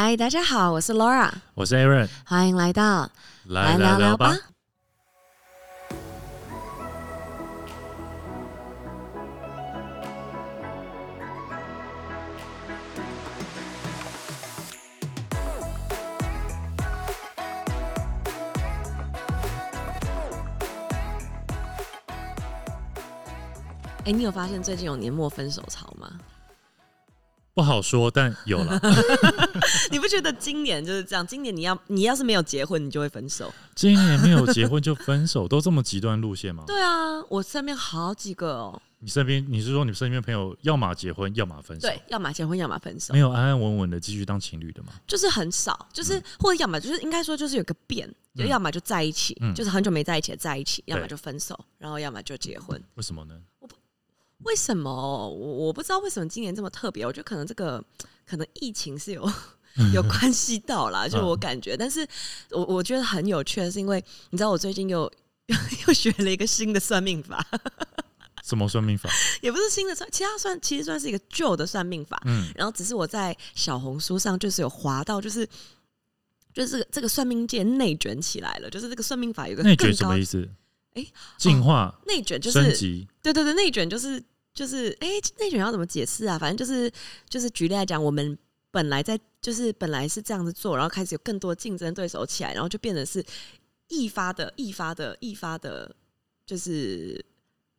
嗨，大家好，我是 Laura，我是 Aaron，欢迎来到来聊聊吧。。哎，你有发现最近有年末分手潮吗？不好说，但有了。你不觉得今年就是这样？今年你要你要是没有结婚，你就会分手。今年没有结婚就分手，都这么极端路线吗？对啊，我身边好几个哦，你身边你是说你身边朋友要么结婚，要么分手，对，要么结婚，要么分手没，有安安稳稳的继续当情侣的吗？就是很少，就是、或者要么就是应该说就是有个变，要么就在一起，嗯就是很久没在一起的在一起，要么就分手，然后要么就结婚。为什么呢？为什么？我我不知道为什么今年这么特别。我觉得可能这个可能疫情是有 有关系到啦，就我感觉。但是我我觉得很有趣的是，因为你知道我最近又又学了一个新的算命法，什么算命法？也不是新的算，其他算其实算是一个旧的算命法。嗯，然后只是我在小红书上就是有滑到，就是就是这个这个算命界内卷起来了，就是这个算命法有个内卷什么意思？诶进化、内卷就是升级，对对对，内卷就是就是，哎、内卷要怎么解释啊？反正就是就是举例来讲，我们本来在就是本来是这样子做，然后开始有更多竞争对手起来，然后就变得是易发的、易发的、易发的，就是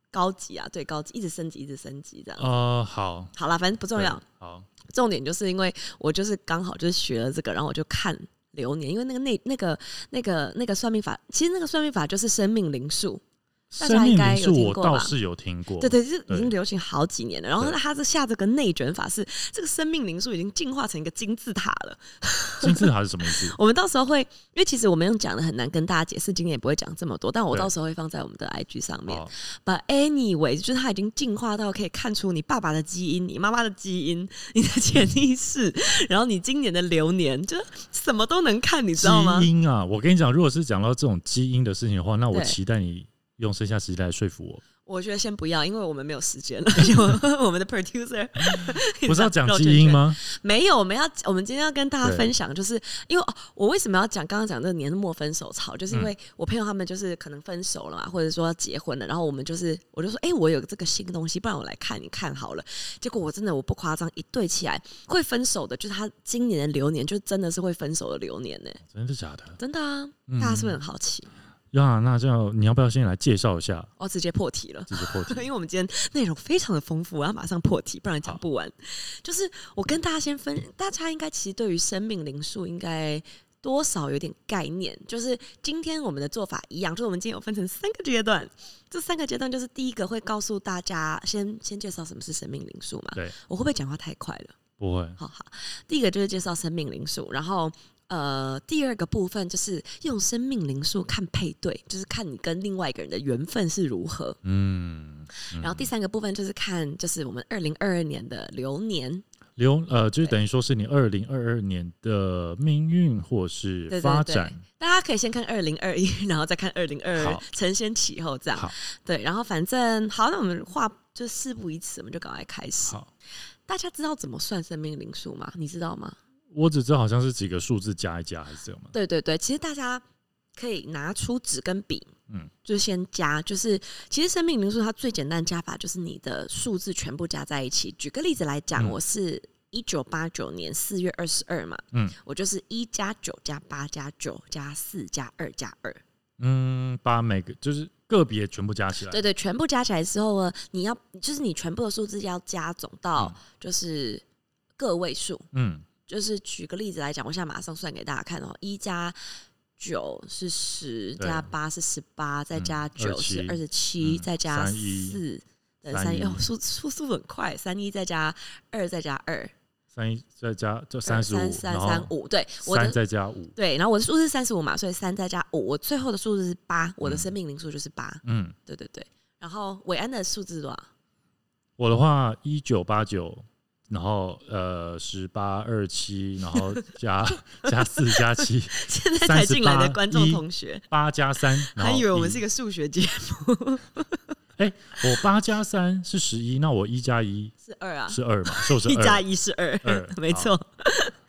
高级啊，对，高级，一直升级，一直升级这样。呃，好，好啦，反正不重要，，好，重点就是因为我就是刚好就是学了这个，然后我就看流年，因为那个那那个那个那个算命法，其实那个算命法就是生命灵数。生命灵数我倒是有听过，对对，是已经流行好几年了。然后对它是下这个内卷法是，这个生命灵数已经进化成一个金字塔了。金字塔是什么意思？我们到时候会，因为其实我们用讲的很难跟大家解释，今天也不会讲这么多，但我到时候会放在我们的 IG 上面。好 But anyway，就是它已经进化到可以看出你爸爸的基因、你妈妈的基因、你的潜意识，然后你今年的流年，就是什么都能看，你知道吗基？因啊，我跟你讲，如果是讲到这种基因的事情的话，那我期待你用剩下时间来说服我。我觉得先不要，因为我们没有时间了。而且我我们的 producer 不是要讲基因吗？没有，我们要我们今天要跟大家分享，就是因为、哦、我为什么要讲刚刚讲这个年末分手潮，就是因为嗯我朋友他们就是可能分手了嘛，或者说要结婚了，然后我们就是我就说，哎、我有这个新东西，不然我来看你看好了。结果我真的我不夸张，一对起来会分手的，就是他今年的流年，就真的是会分手的流年呢，真的假的？真的啊，嗯大家是不是很好奇？呀，那这样你要不要先来介绍一下哦直接破题了。直接破题？因为我们今天内容非常的丰富，我要马上破题，不然讲不完。就是我跟大家先分，大家应该其实对于生命灵数应该多少有点概念。就是今天我们的做法一样，就是我们今天有分成三个阶段，这三个阶段就是第一个会告诉大家，先先介绍什么是生命灵数嘛。对，我会不会讲话太快了？不会。好好，第一个就是介绍生命灵数，然后呃，第二个部分就是用生命灵数看配对，就是看你跟另外一个人的缘分是如何。嗯，嗯然后第三个部分就是看，就是我们二零二二年的流年，流呃，就是等于说是你二零二二年的命运或是对对对发展。大家可以先看二零二一，然后再看二零二二好，承先启后这样。好，对，然后反正好，那我们话就事不宜迟，我们就赶快开始。好，大家知道怎么算生命灵数吗？你知道吗？我只知道好像是几个数字加一加还是这样吗？对对对，其实大家可以拿出纸跟笔，嗯，就先加，就是其实生命灵数它最简单的加法就是你的数字全部加在一起。举个例子来讲，嗯。我是一九八九年四月二十二嘛，嗯，我就是一加九加八加九加四加二加二，嗯，把每个就是个别全部加起来。对对，全部加起来之后呢，你要就是你全部的数字要加总到就是个位数，嗯，就是举个例子来讲，我现在马上算给大家看哦，一加九是十，加八是十八，再嗯加九是二十七，嗯再加三四，等，三一三一哦，速速很快，三一再加二再加二，三一再加就三十五，三三三五，对，我三的再加五，对，然后我的数字是三十五嘛，所以三再加五，我最后的数字是八，我的嗯生命灵数就是八，嗯，对对对。然后伟安的数字是多少？我的话一九八九，然后呃十八二七，然后加加四加七，现在才进来的38观众同学，八加三，然后还以为我们是一个个数学节目。哎、我八加三是十一，那我一加一是二啊，是二嘛？所以我是 一加，一是二二，没错。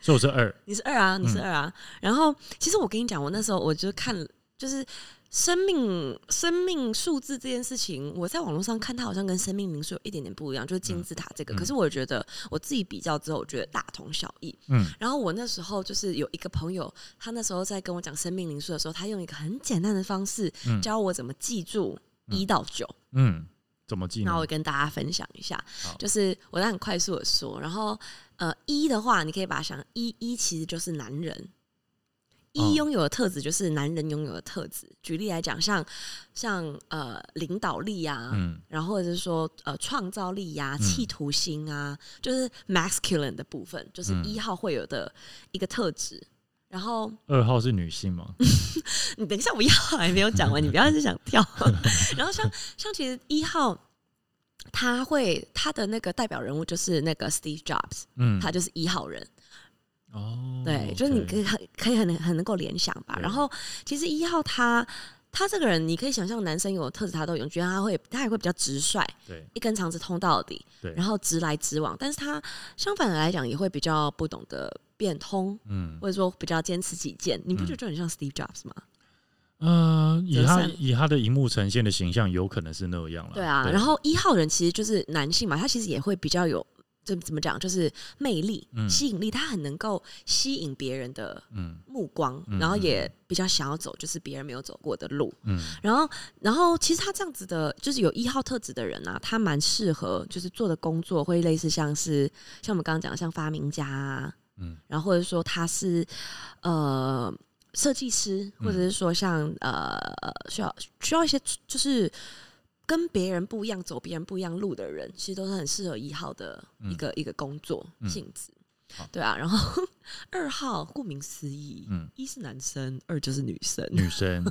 所以我是二。你是二啊，你是嗯二啊。然后，其实我跟你讲，我那时候我就看，就是生命生命数字这件事情，我在网络上看它好像跟生命灵数有一点点不一样，就是金字塔这个。嗯可是我觉得我自己比较之后，我觉得大同小异。嗯然后我那时候就是有一个朋友，他那时候在跟我讲生命灵数的时候，他用一个很简单的方式嗯教我怎么记住一到九。嗯，怎么记那？我跟大家分享一下，就是我在很快速的说，然后呃一的话，你可以把它想一一其实就是男人。哦一拥有的特质就是男人拥有的特质。举例来讲，像像呃领导力啊，嗯然后或者是说呃创造力呀、嗯企图心啊，就是 masculine 的部分，就是嗯一号会有的一个特质。然后二号是女性吗？你等一下，我一号还没有讲完，你不要一直想跳。然后像像其实一号，他会他的那个代表人物就是那个 Steve Jobs，嗯，他就是一号人。哦，对，就是你可以很可以很很能够联想吧。然后其实一号他他这个人，你可以想象男生有特质他都有，觉得他会他也会比较直率，对一根肠子通到底，对，然后直来直往。但是他相反的来讲，也会比较不懂得变通，嗯或者说比较坚持己见。你不嗯觉得就很像 Steve Jobs 吗？呃，以他以他的荧幕呈现的形象，有可能是那样了。对啊，然后一号人其实就是男性嘛，他其实也会比较有。怎怎么讲？就是魅力、嗯吸引力，他很能够吸引别人的嗯目光，嗯然后也比较想要走就是别人没有走过的路。嗯然后，然后其实他这样子的，就是有一号特质的人啊，他蛮适合就是做的工作会类似像是像我们刚刚讲的像发明家啊，嗯然后或者说他是呃设计师，嗯或者是说像呃需要需要一些就是跟别人不一样、走别人不一样路的人，其实都是很适合一号的一个、一个工作嗯性质。好对啊，然后二号顾名思义，嗯，一是男生，二就是女生。女生，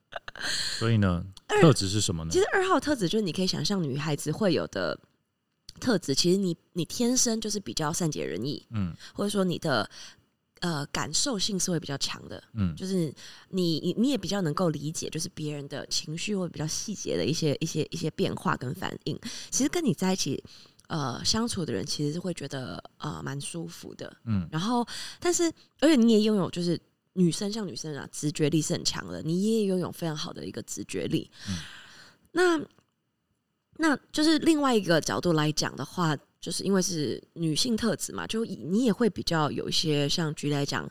所以呢，二特质是什么呢其？实二号特质就是你可以想象女孩子会有的特质，其实你你天生就是比较善解人意，嗯或者说你的呃感受性是会比较强的，嗯就是你你你也比较能够理解，就是别人的情绪或比较细节的一些一些一些变化跟反应。其实跟你在一起呃相处的人，其实是会觉得呃蛮舒服的。嗯然后，但是而且你也拥有就是女生像女生啊，直觉力是很强的，你也拥有非常好的一个直觉力。嗯那那就是另外一个角度来讲的话，就是因为是女性特质嘛，就以你也会比较有一些像举例来讲。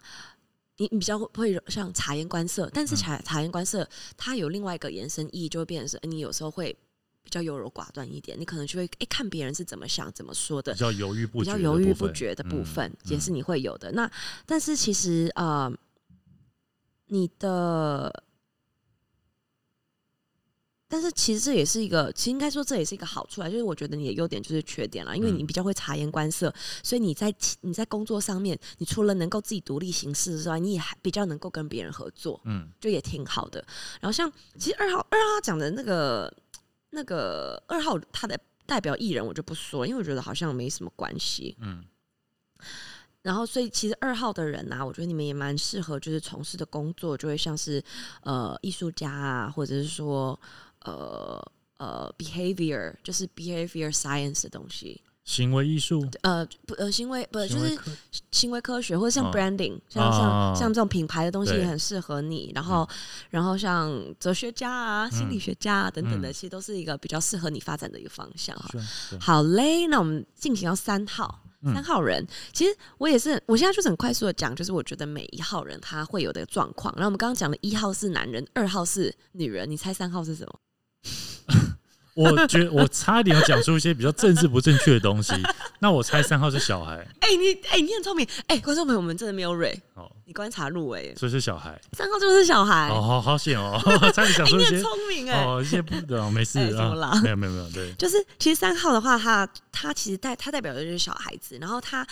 你你比较会会像察言观色，但是嗯察察言观色，它有另外一个延伸意义，就会变成是，呃你有时候会比较优柔寡断一点，你可能就会哎、诶看别人是怎么想怎么说的比，较犹豫不比较决的犹豫不部分决的部嗯分，嗯也是你会有的。那但是其实呃，你的，但是其实这也是一个，其实应该说这也是一个好处啊，就是我觉得你的优点就是缺点啦，因为你嗯比较会察言观色，所以你在你在工作上面，你除了能够自己独立行事之外，你也还比较能够跟别人合作。嗯就也挺好的。然后像其实二号二号讲的那个那个二号他的代表艺人我就不说了，因为我觉得好像没什么关系。嗯然后所以其实二号的人啊，我觉得你们也蛮适合，就是从事的工作就会像是呃艺术家啊，或者是说呃呃 behavior 就是 behavior science 的东西。行为艺术，呃不呃行为不就是行为科学或者像哦 branding，、像啊像像这种品牌的东西也很适合你。然后，然后像哲学家啊、心理学家啊等等的，嗯其实都是一个比较适合你发展的一个方向哈。好嘞，那我们进行到三号。嗯三号人，其实我也是，我现在就是很快速的讲，就是我觉得每一号人他会有的状况。然后我们刚刚讲的一号是男人，二号是女人，你猜三号是什么？我觉得我差一点要讲出一些比较政治不正确的东西。那我猜三号是小孩，哎、你哎、你很聪明，哎、观众朋友们真的没有蕊，哦，你观察入围，所以是小孩。三号就是小孩，哦，好好险哦，差点讲哎、出一些你很聪明哎、哦一些不的，没事啊，没有没有没有，对，就是其实三号的话，他他其实代他代表的就是小孩子，然后他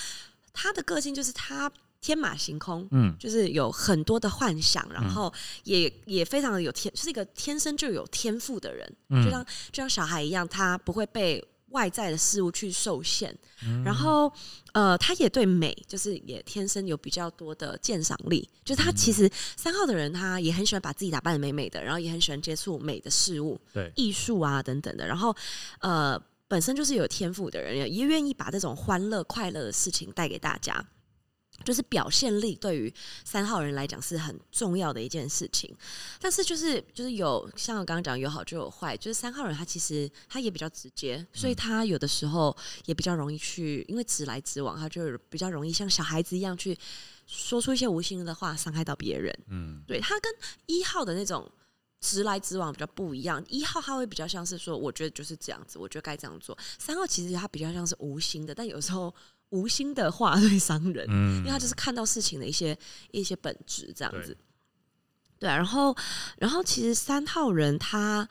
他的个性就是他天马行空，嗯。就是有很多的幻想，然后也也非常的有天，是一个天生就有天赋的人，嗯。就像就像小孩一样，他不会被外在的事物去受限，嗯。然后呃，他也对美就是也天生有比较多的鉴赏力，就是他其实三号的人，他也很喜欢把自己打扮的美美的，然后也很喜欢接触美的事物，对，艺术啊等等的，然后呃，本身就是有天赋的人，也愿意把这种欢乐快乐的事情带给大家。就是表现力对于三号人来讲是很重要的一件事情，但是就是就是有像我刚刚讲有好就有坏，就是三号人他其实他也比较直接，所以他有的时候也比较容易去，因为直来直往，他就比较容易像小孩子一样去说出一些无心的话，伤害到别人。嗯对他跟一号的那种直来直往比较不一样，一号他会比较像是说，我觉得就是这样子，我觉得该这样做。三号其实他比较像是无心的，但有时候无心的话会伤人，嗯，因为他就是看到事情的一些一些本质这样子对。对啊，然后然后其实三号人他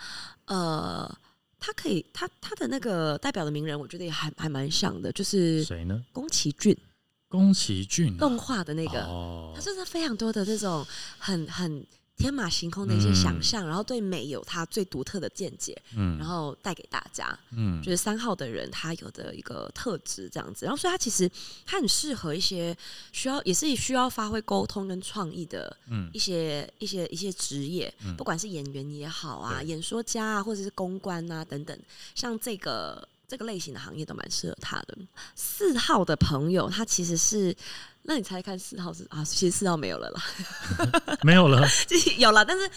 呃。他可以，他他的那个代表的名人，我觉得也还还蛮像的，就是谁呢？宫崎骏宫崎骏啊动画的那个，哦他，真的非常多的这种很很天马行空的一些想象，然后对美有他最独特的见解，嗯，然后带给大家。嗯。就是三号的人他有的一个特质这样子，然后所以他其实他很适合一些需要也是需要发挥沟通跟创意的嗯。一些一些一些职业，嗯。不管是演员也好啊，演说家啊，或者是公关啊等等，像这个这个类型的行业都蛮适合他的。四号的朋友，他其实是，那你猜猜看四号是啊？其实四号没有了啦，没有了，就是有了，但是。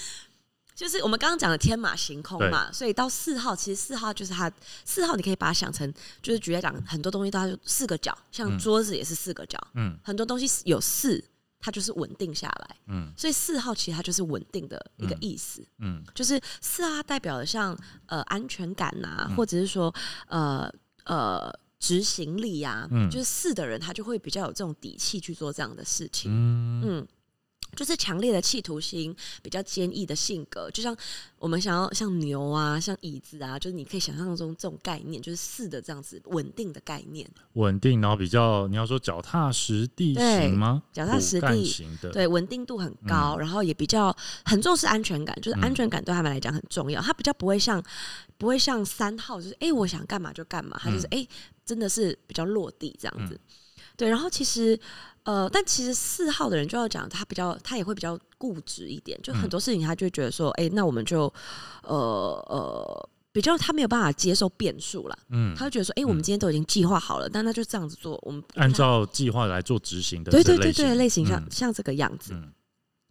就是我们刚刚讲的天马行空嘛，所以到四号，其实四号就是它四号，你可以把它想成，就是举例来讲，很多东西它就四个角，像嗯。桌子也是四个角，嗯。很多东西有四，它就是稳定下来。嗯。所以四号其实它就是稳定的一个意思，嗯。就是四号代表的像呃安全感呐、嗯。或者是说呃呃执行力呀、嗯。就是四的人他就会比较有这种底气去做这样的事情，嗯。嗯。就是强烈的企图心，比较坚毅的性格，就像我们想要像牛啊，像椅子啊，就是你可以想象中这种概念，就是四的这样子稳定的概念。稳定，然后比较你要说脚踏实地对型吗？脚踏实地型的，对，稳定度很高，然后也比较很重视安全感，就是嗯安全感对他们来讲很重要。他比较不会像不会像三号，就是哎、诶我想干嘛就干嘛，他就是哎、诶真的是比较落地这样子。对，然后其实呃，但其实四号的人就要讲，他比较他也会比较固执一点，就很多事情他就会觉得说，哎、那我们就呃呃。比较他没有办法接受变数了，嗯，他就觉得说，哎、我们今天都已经计划好了，但那就这样子做，我们按照计划来做执行的对这对对对，类型型像、像这个样子。嗯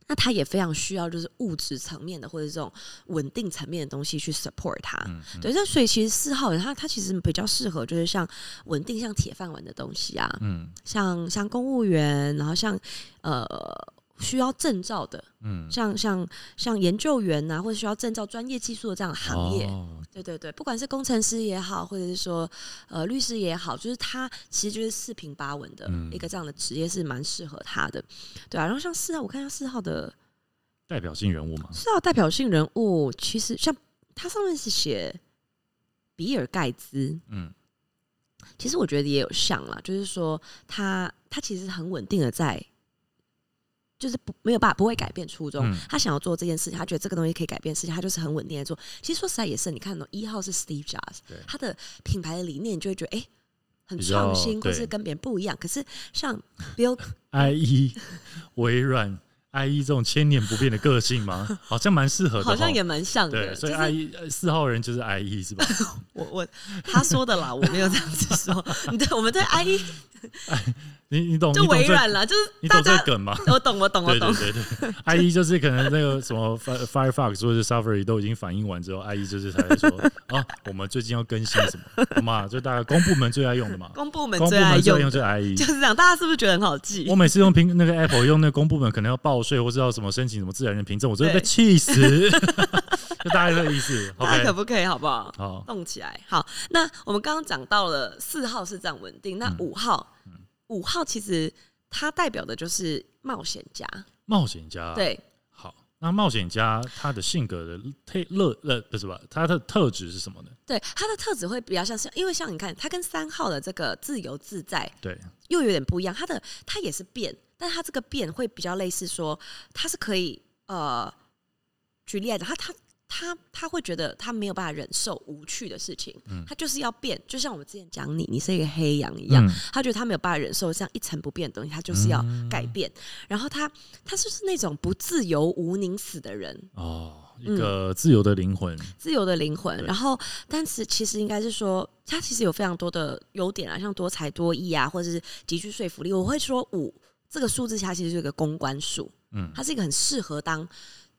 那他也非常需要就是物质层面的或者这种稳定层面的东西去 support 他。嗯嗯对，那所以其实四号人他他其实比较适合就是像稳定像铁饭碗的东西啊，嗯像像公务员，然后像呃需要证照的，嗯，像像像研究员呐、或者需要证照、专业技术的这样的行业。哦对对对，不管是工程师也好，或者是说呃律师也好，就是他其实就是四平八稳的嗯一个这样的职业是蛮适合他的，对啊。然后像四号，我看一下四号的代表性人物嘛，四号代表性人物，其实像他上面是写比尔盖茨，嗯其实我觉得也有像啦，就是说他他其实很稳定的在。就是不没有办法不会改变初衷，嗯他想要做这件事情，他觉得这个东西可以改变事情，他就是很稳定的做。其实说实在也是，你看哦、一号是 Steve Jobs，对他的品牌的理念，你就会觉得哎、诶很创新，或是跟别人不一样。可是像 Bill，IE 微软 IE 这种千年不变的个性吗？好像蛮适合的，好像也蛮像的，对，所以 IE 呃四号人就是 IE 是吧？我我他说的啦，我没有这样子说。你对我们对 IE 你你懂就微软了，就是你懂这个梗吗？我懂我懂我对对懂，对对，IE 就是可能那个什么 Fire- Firefox 或者是 Safari 都已经反应完之后，IE 就是才会说 啊，我们最近要更新什么，好吗？就大家公部门最爱用的嘛，公部门最爱用就是 IE 就。是这样，大家是不是觉得很好记我？每次用苹那个 Apple 用那个公部门，可能要报税或是要什么申请什么自然人凭证，我真的被气死。就大概这个意思。大家可不可以好不好？好，动起来。好，那我们刚刚讲到了四号是这样稳定，那嗯五号，五号其实它代表的就是冒险家，冒险家。，对，好，那冒险家他的性格的特乐呃不是吧？他的特质是什么呢？对，他的特质会比较像是，因为像你看，他跟三号的这个自由自在对，又有点不一样，他的他也是变，但他这个变会比较类似说，他是可以呃，举例来讲，它它他他会觉得他没有办法忍受无趣的事情，他就是要变，就像我们之前讲你，你是一个黑羊一样，嗯他觉得他没有办法忍受这样一成不变的东西，他就是要改变。然后他他就是那种不自由无宁死的人，哦，一个自由的灵魂，自由的灵魂。然后，但是其实应该是说，他其实有非常多的优点啊，像多才多艺啊，或者是极具说服力。我会说五这个数字，它其实是一个公关数，嗯他是一个很适合当。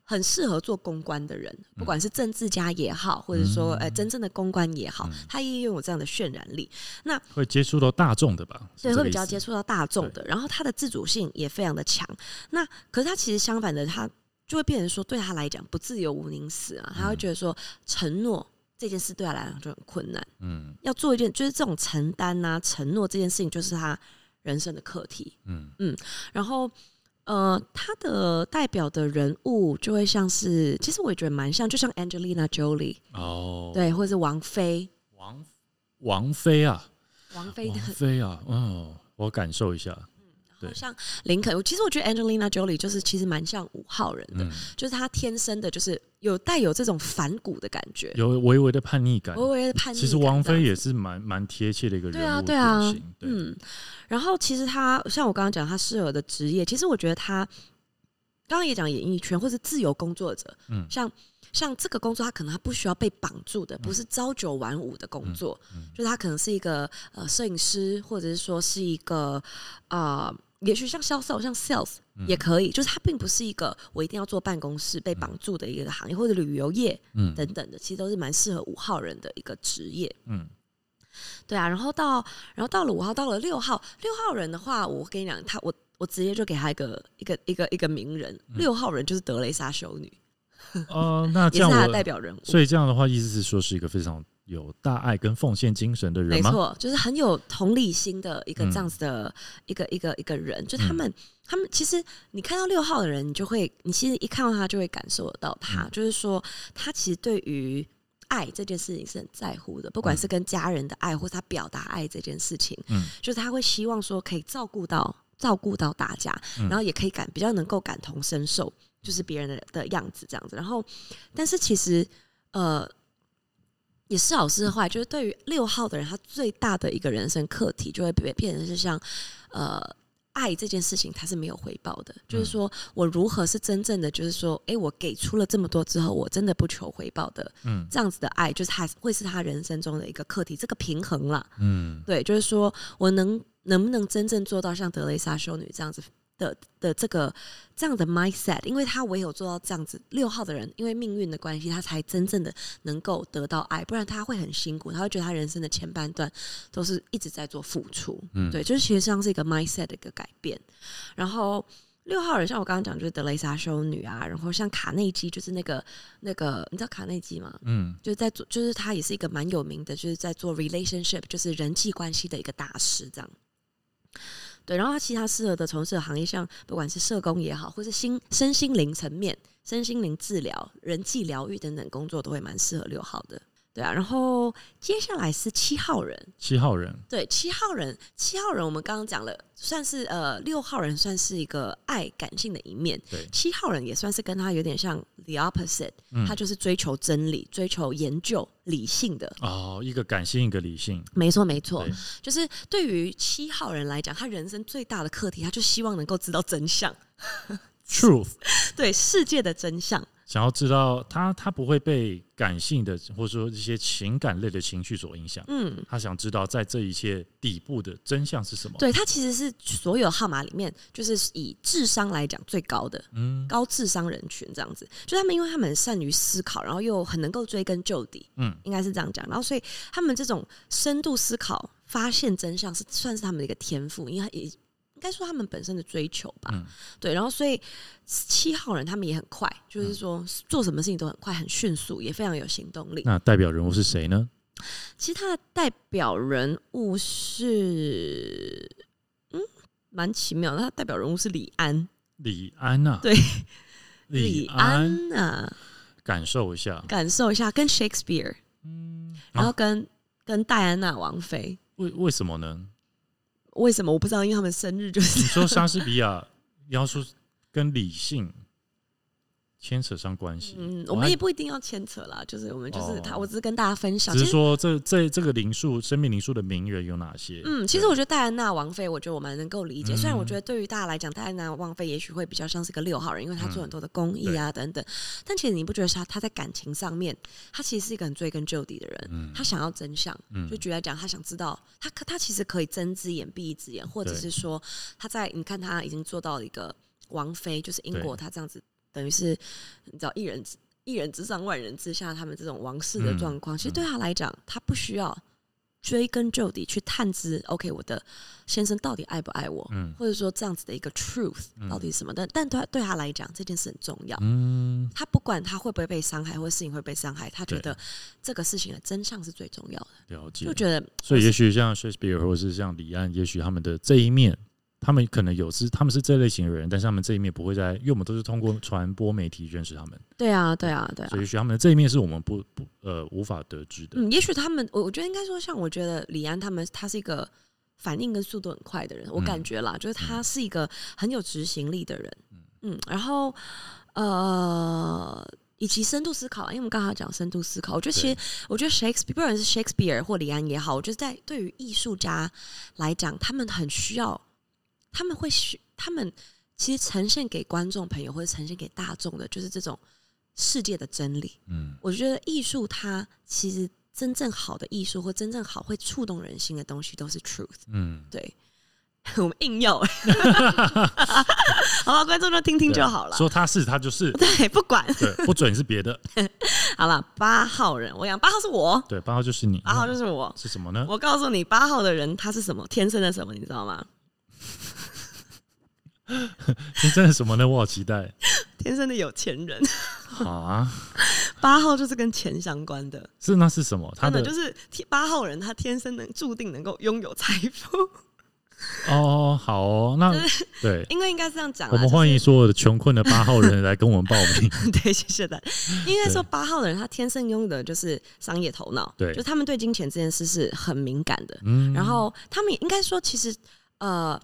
很适合做公关的人，不管是政治家也好，或者说呃真正的公关也好，他也拥有这样的渲染力。那会接触到大众的吧？对，会比较接触到大众的，然后他的自主性也非常的强。那可是他其实相反的，他就会变成说，对他来讲不自由无宁死啊，他会觉得说承诺这件事对他来讲就很困难，嗯要做一件就是这种承担呐、承诺这件事情就是他人生的课题。嗯嗯然后呃，他的代表的人物就会像是，其实我也觉得蛮像，就像 Angelina Jolie，、哦，，对，或者是王菲，王王菲啊，王菲的王菲啊，哦，我感受一下，对像林肯，我其实我觉得 Angelina Jolie 就是其实蛮像五号人的，嗯，就是她天生的就是有带有这种反骨的感觉，有微微的叛逆感。微微的叛逆感。其实王菲也是蛮蛮贴切的一个人对啊，物对啊嗯。然后其实她像我刚刚讲，她适合的职业，其实我觉得她刚刚也讲演艺圈或是自由工作者，嗯像像这个工作，他可能他不需要被绑住的，不是朝九晚五的工作，嗯就是他可能是一个呃摄影师，或者是说是一个呃，也许像销售，像 sales 嗯。也可以，就是它并不是一个我一定要坐办公室被绑住的一个行业，或者旅游业嗯。等等的，其实都是蛮适合五号人的一个职业。嗯。对啊，然后到然后到了五号，到了六号，六号人的话，我跟你讲，他我我直接就给他一个一个一个一个名人，六号人就是德雷莎修女，哦，那这也是他的样代表人物。所以这样的话，意思是说是一个非常有大爱跟奉献精神的人吗？没错，就是很有同理心的一个嗯这样子的一个、一个一个人，就他们、他们其实你看到六号的人，你就会你其实一看到他就会感受得到他，嗯就是说他其实对于。爱这件事情是很在乎的，不管是跟家人的爱，或是他表达爱这件事情，嗯就是他会希望说可以照顾到照顾到大家，嗯然后也可以感比较能够感同身受，就是别人的的样子这样子。然后，但是其实呃，也是好是坏，就是对于六号的人，他最大的一个人生课题就会变变成是像呃。爱这件事情，他是没有回报的。就是说我如何是真正的，就是说，诶，我给出了这么多之后，我真的不求回报的，嗯这样子的爱，就是还会是他人生中的一个课题，这个平衡啦。嗯对，就是说我能能不能真正做到像德蕾莎修女这样子的的这个这样的 mindset，因为他唯有做到这样子，六号的人因为命运的关系，他才真正的能够得到爱，不然他会很辛苦，他会觉得他人生的前半段都是一直在做付出。嗯对，就是其实像是一个 mindset 的一个改变。然后六号人像我刚刚讲，就是德雷莎修女啊，然后像卡内基，就是那个那个，你知道卡内基吗？嗯就是在做，就是他也是一个蛮有名的，就是在做 relationship，就是人际关系的一个大师这样。对，然后他其他适合的从事的行业，像不管是社工也好，或是心身心灵层面、身心灵治疗、人际疗愈等等工作，都会蛮适合六号的。对啊，然后接下来是七号人，七号人，对，七号人，七号人，我们刚刚讲了，算是呃，六号人算是一个爱感性的一面，对。七号人也算是跟他有点像 the opposite，、嗯他就是追求真理、追求研究、理性的。哦，一个感性，一个理性，没错，没错，就是对于七号人来讲，他人生最大的课题，他就希望能够知道真相，truth，对世界的真相。想要知道他他不会被感性的或者说一些情感类的情绪所影响，嗯，他想知道在这一切底部的真相是什么。对，他其实是所有号码里面，就是以智商来讲最高的。嗯高智商人群这样子，就他们因为他们很善于思考，然后又很能够追根究底，嗯应该是这样讲。然后所以他们这种深度思考、发现真相是算是他们的一个天赋，因为也应该说他们本身的追求吧。嗯对，然后所以七号人他们也很快，就是说做什么事情都很快、很迅速，也非常有行动力。那代表人物是谁呢？其实他的代表人物是，嗯，蛮奇妙的。他的代表人物是李安，李安呐、对，李安，呐啊，感受一下，感受一下跟 Shakespeare，嗯，然后啊跟、跟戴安娜王妃。为为什么呢？为什么我不知道？因为他们生日就是你说莎士比亚要说跟理性，牵扯上关系。嗯，我们也不一定要牵扯啦，就是我们就是他，我只是跟大家分享。只是说这这这个灵数生命灵数的名人有哪些？嗯，其实我觉得戴安娜王妃，我觉得我蛮能够理解。虽然我觉得对于大家来讲，戴安娜王妃也许会比较像是个六号人，因为她做很多的公益啊等等。但其实你不觉得她她在感情上面，她其实是一个很追根究底的人。她想要真相，就举来讲，她想知道她她其实可以睁只眼闭一只眼，或者是说她在你看她已经做到了一个王妃，就是英国她这样子。等于是你知道一人一人之上万人之下，他们这种王室的状况，其实对他来讲，他不需要追根究底去探知。OK，我的先生到底爱不爱我？嗯，或者说这样子的一个 truth 到底是什么？但但对对他来讲，这件事很重要。嗯，他不管他会不会被伤害，或者事情会被伤害，他觉得这个事情的真相是最重要的。了解，就觉得，所以也许像 Shakespeare 或者是像李安，也许他们的这一面。他们可能有是他们是这类型的人，但是他们这一面不会在，因为我们都是通过传播媒体认识他们。对啊，对啊，对啊。所以也许他们的这一面是我们不不呃无法得知的。嗯，也许他们，我我觉得应该说，像我觉得李安他们，他是一个反应跟速度很快的人，我感觉啦，就是他是一个很有执行力的人。嗯，然后呃，以及深度思考，因为我们刚才讲深度思考，我觉得其实我觉得 Shakespeare 不管是 Shakespeare 或李安也好，我觉得在对于艺术家来讲，他们很需要。他们会许他们其实呈现给观众朋友或者呈现给大众的，就是这种世界的真理。嗯，我觉得艺术它其实真正好的艺术或真正好会触动人心的东西都是 truth。嗯，对，我们硬要，好吧，观众就听听就好了。说他是他就是，对，不管，对，不准是别的。好了，八号人，我讲八号是我，对，八号就是你，八号就是我，是什么呢？我告诉你，八号的人他是什么，天生的什么，你知道吗？天生的什么呢？我好期待。天生的有钱人。好啊。八号就是跟钱相关的。是那是什么？他的就是八号人，他天生能注定能够拥有财富。哦，好哦，那对，因为应该是这样讲。我们欢迎所有的穷困的八号人来跟我们报名。对，谢谢大家。应该说八号的人，他天生拥有的就是商业头脑。对，就他们对金钱这件事是很敏感的。嗯。然后他们也应该说，其实呃，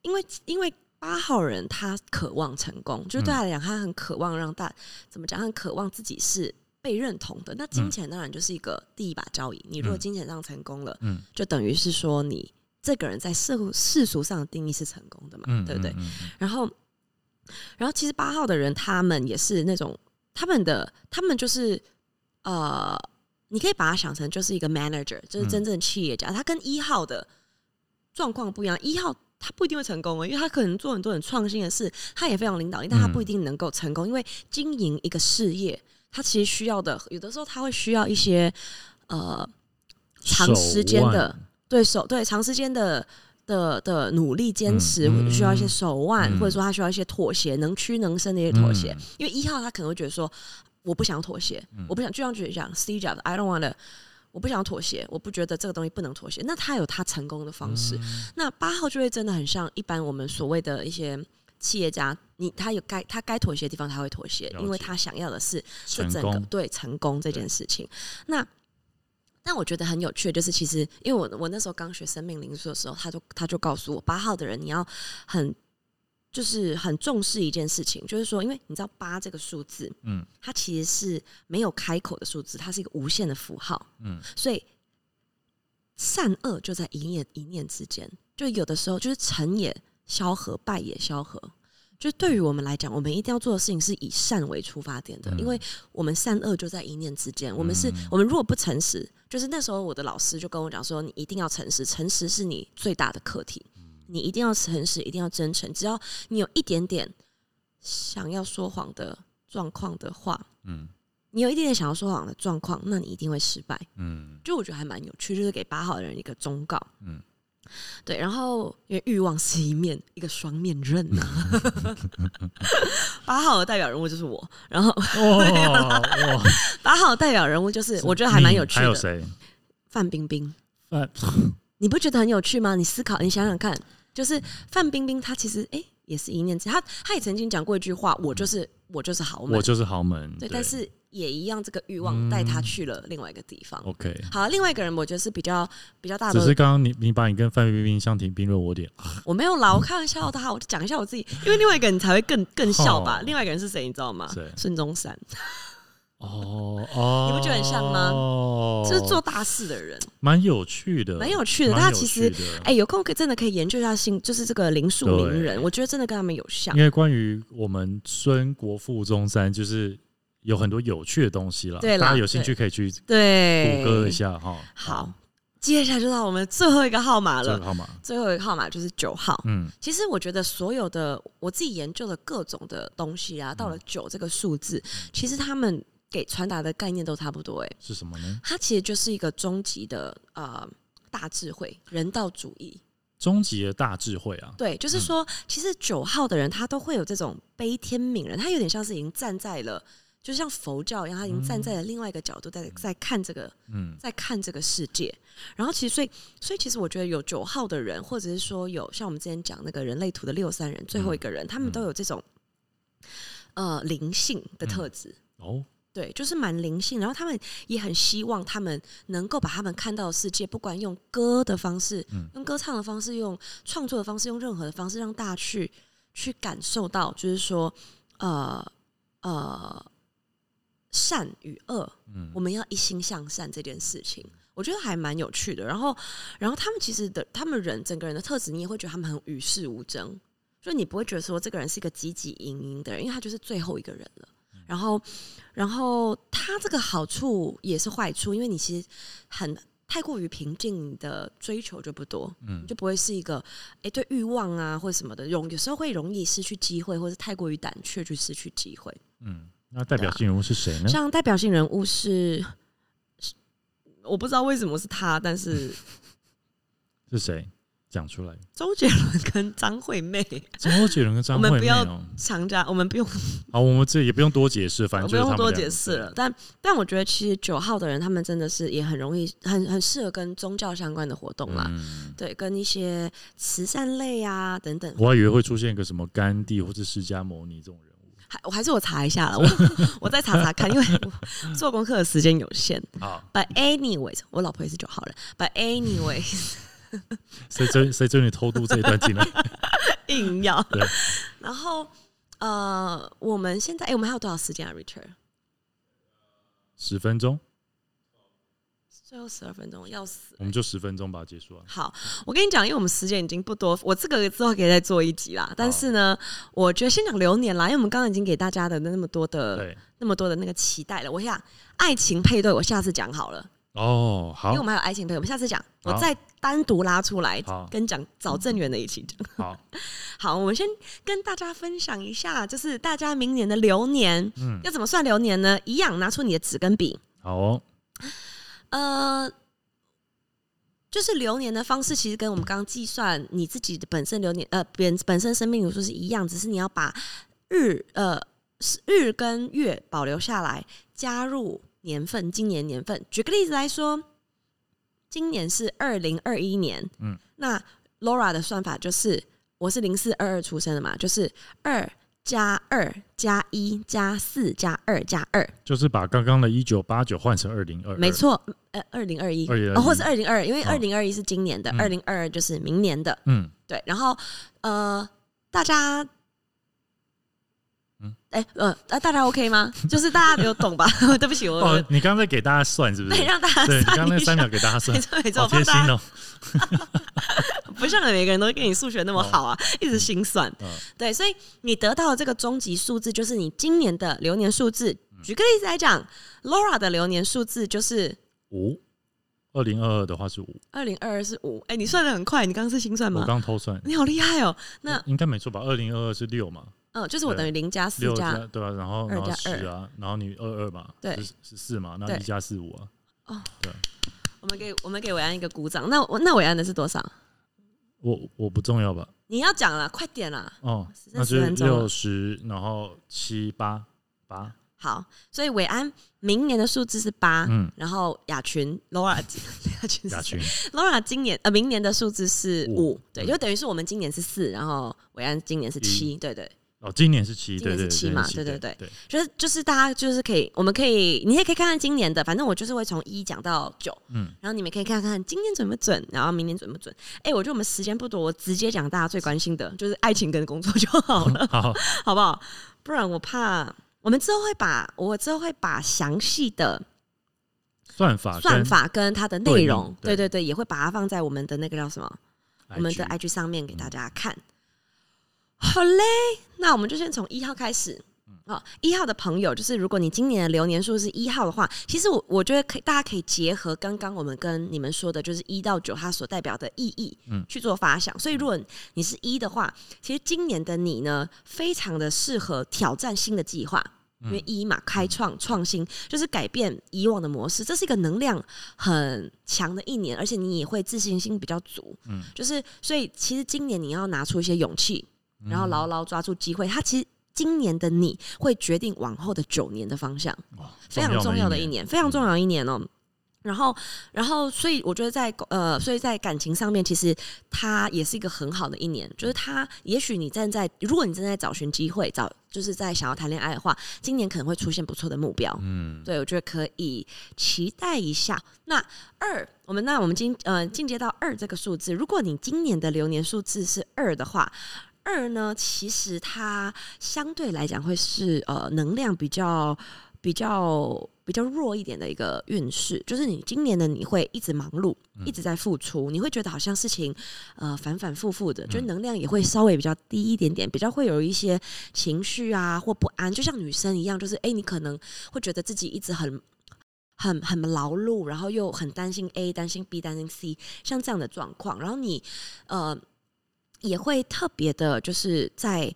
因为因为。八号人他渴望成功，就是对他来讲，他很渴望让大怎么讲？很渴望自己是被认同的。那金钱当然就是一个第一把交椅。你如果金钱上成功了，嗯，就等于是说你这个人在世世俗上的定义是成功的嘛，对不对？然后，然后其实八号的人他们也是那种他们的他们就是呃，你可以把它想成就是一个 manager，就是真正企业家。他跟一号的状况不一样，一号。他不一定会成功哦，因为他可能做很多很创新的事，他也非常领导力，但他不一定能够成功。因为经营一个事业，他其实需要的，有的时候他会需要一些呃长时间的对手对长时间的的的努力坚持，需要一些手腕，或者说他需要一些妥协，能屈能伸的一些妥协。因为一号他可能会觉得说，我不想妥协，我不想就像举讲 C 讲的，I don't want to。我不想妥协，我不觉得这个东西不能妥协。那他有他成功的方式。那八号就会真的很像一般我们所谓的一些企业家，你他有该他该妥协的地方他会妥协，因为他想要的是这整个对成功这件事情。那但我觉得很有趣，就是其实因为我我那时候刚学生命灵数的时候，他就他就告诉我，八号的人你要很。就是很重视一件事情，就是说，因为你知道八这个数字，嗯，它其实是没有开口的数字，它是一个无限的符号，嗯，所以善恶就在一念一念之间，就有的时候就是成也萧何，败也萧何。就对于我们来讲，我们一定要做的事情是以善为出发点的，因为我们善恶就在一念之间。我们是我们如果不诚实，就是那时候我的老师就跟我讲说，你一定要诚实，诚实是你最大的课题。你一定要诚实，一定要真诚。只要你有一点点想要说谎的状况的话，嗯，你有一点点想要说谎的状况，那你一定会失败。嗯，就我觉得还蛮有趣，就是给八号的人一个忠告。嗯，对。然后因为欲望是一面一个双面刃呐，八号的代表人物就是我。然后 八号代表人物就是我觉得还蛮有趣的。还有谁？范冰冰。范。你不觉得很有趣吗？你思考，你想想看，就是范冰冰，她其实哎也是一念之，她她也曾经讲过一句话，我就是我就是豪门，我就是豪门。对，但是也一样，这个欲望带她去了另外一个地方。OK，好，另外一个人我觉得是比较比较大的，只是刚刚你你把你跟范冰冰相提并论，我有点 我没有啦，我开玩笑的哈，我就讲一下我自己，因为另外一个人才会更更笑吧。哦另外一个人是谁，你知道吗谁？孙中山，哦哦，你不觉得很像吗哦，就是做大事的人，蛮有趣的，蛮有趣的。大家其实哎、有空可以真的可以研究一下新，就是这个林树名人，我觉得真的跟他们有像因。为关于我们孙国富中山，就是有很多有趣的东西了，对大家有兴趣可以去对，谷歌一。下哈。好，接下来就到我们最后一个号码了。这个号码，最后一个号码就是九号。嗯，其实我觉得所有的我自己研究的各种的东西啊，嗯到了九这个数字，其实他们给传达的概念都差不多、欸。是什么呢？它其实就是一个终极的呃大智慧、人道主义。终极的大智慧啊，对，就是说，其实九号的人他都会有这种悲天悯人，他有点像是已经站在了，就像佛教一样，他已经站在了另外一个角度，在在看这个嗯在看这个世界。然后其实所以所以其实我觉得有九号的人，或者是说有像我们之前讲那个人类图的六三人最后一个人，他们都有这种呃灵性的特质。哦，对，就是蛮灵性，然后他们也很希望他们能够把他们看到的世界，不管用歌的方式，嗯用歌唱的方式，用创作的方式，用任何的方式，让大家去去感受到，就是说，呃呃，善与恶，嗯我们要一心向善这件事情，我觉得还蛮有趣的。然后，然后他们其实的，他们人整个人的特质，你也会觉得他们很与世无争，就你不会觉得说这个人是一个汲汲营营的人，因为他就是最后一个人了。然后，然后他这个好处也是坏处，因为你其实很太过于平静，你的追求就不多，嗯就不会是一个哎对欲望啊或什么的容，有时候会容易失去机会，或是太过于胆怯去失去机会。嗯，那代表性人物是谁呢？像代表性人物是，是我不知道为什么是他，但是是谁？讲出来。周杰伦跟张惠妹周杰伦跟张惠妹我们不要哦，强加，我们不用好，我们这也不用多解释，反 我正不用多解释了。。但但我觉得其实九号的人，他们真的是也很容易，很很适合跟宗教相关的活动啦。嗯，对，跟一些慈善类啊等等，我还以为会出现一个什么甘地或者释迦牟尼这种人物。还我还是我查一下了，我 我再查查看，因为我做功课的时间有限。好，But anyways，我老婆也是九号人。But anyways，谁追谁追你偷渡这一段进来？硬要对。然后呃，我们现在哎、我们还有多少时间啊？Richard，十分钟，最后十二分钟，要死。我们就十分钟把它结束啊。好，我跟你讲，因为我们时间已经不多，我这个之后可以再做一集啦。但是呢，我觉得先讲流年啦，因为我们刚刚已经给大家的那么多的、那么多的那个期待了。我想爱情配对，我下次讲好了，哦，好因为我，们还有爱情配对，我们下次讲，我再单独拉出来跟讲找正缘的一起讲。好，好，我们先跟大家分享一下，就是大家明年的流年嗯，要怎么算流年呢？一样拿出你的纸跟笔，好哦，呃，就是流年的方式，其实跟我们刚刚计算你自己的本身流年呃本本身生命流数是一样，只是你要把日呃是日跟月保留下来，加入年份，今年年份。举个例子来说，今年是二零二一年，嗯，那 Laura 的算法就是我是零四二二出生的嘛，就是二加二加一加四加二加二。就是把刚刚的一九八九换成二零二，没，错，呃，二零二一，2021哦，或是二零二，因为哦。二零二一是今年的，嗯。二零二二就是明年的，嗯，对。然后呃，大家，哎、呃，呃，大家 OK 吗？就是大家有懂吧？对不起，我、哦，你刚刚在给大家算是不是对？让大家对，你刚刚那算一下三秒给大家算 没，错没错，好我帮大家贴心哦。不像每个人都跟你数学那么好啊，一直心算。嗯对，所以你得到的这个终极数字就是你今年的流年数字。举个例子来讲，Laura 的流年数字就是五，二零二二的话是五，二零二二是五。哎，你算的很快，你刚刚是心算吗我吗？刚偷算，你好厉害哦！那应该没错吧？二零二二是六嘛，嗯，就是我等于零加四六加加对吧？然后然后二加十啊，然后你二二嘛，对是是四嘛，那对一加四五啊，哦，对我们给我们给伟安一个鼓掌。那我那伟安的是多少？我我不重要吧？你要讲了，快点啦！哦，那就是六十，然后七八八，好，所以伟安明年的数字是八、嗯，然后雅群 Laura 雅群是雅群 Laura 今年呃明年的数字是五五，对，嗯就等于是我们今年是四，然后伟安今年是七，对对哦，今年是七，今年对对是七嘛对对对。对，就是就是大家就是可以，我们可以，你也可以看看今年的，反正我就是会从一讲到九，嗯，然后你们可以看看今年准不准，然后明年准不准。哎、我觉得我们时间不多，我直接讲大家最关心的，就是爱情跟工作就好了，好，好不好？不然我怕我们之后会把我之后会把详细的算法算法跟它的内容，对对。对对，也会把它放在我们的那个叫什么，我们的 IG IG 上面给大家看。好嘞，那我们就先从一号开始。哦，一号的朋友，就是如果你今年的流年数是一号的话，其实我我觉得可以，大家可以结合刚刚我们跟你们说的，就是一到九它所代表的意义，嗯去做发想。所以如果你是一的话，其实今年的你呢，非常的适合挑战新的计划。因为一嘛，开创、创新，就是改变以往的模式，这是一个能量很强的一年，而且你也会自信心比较足。嗯就是所以其实今年你要拿出一些勇气，然后牢牢抓住机会。它其实今年的你会决定往后的九年的方向，非常重要的一年，非常重要的一年哦。然后，然后，所以我觉得在呃，所以在感情上面，其实它也是一个很好的一年。就是它，也许你站在，如果你正在找寻机会，找就是在想要谈恋爱的话，今年可能会出现不错的目标。嗯，对，我觉得可以期待一下。那二，我们那我们今呃进阶到二这个数字，如果你今年的流年数字是二的话，二呢，其实它相对来讲会是呃能量比较比较比较弱一点的一个运势，就是你今年的你会一直忙碌，一直在付出，你会觉得好像事情呃反反复复的，就是能量也会稍微比较低一点点，比较会有一些情绪啊或不安，就像女生一样，就是哎、你可能会觉得自己一直很。很很劳碌，然后又很担心 A，担心 B，担心 C，像这样的状况，然后你呃也会特别的，就是在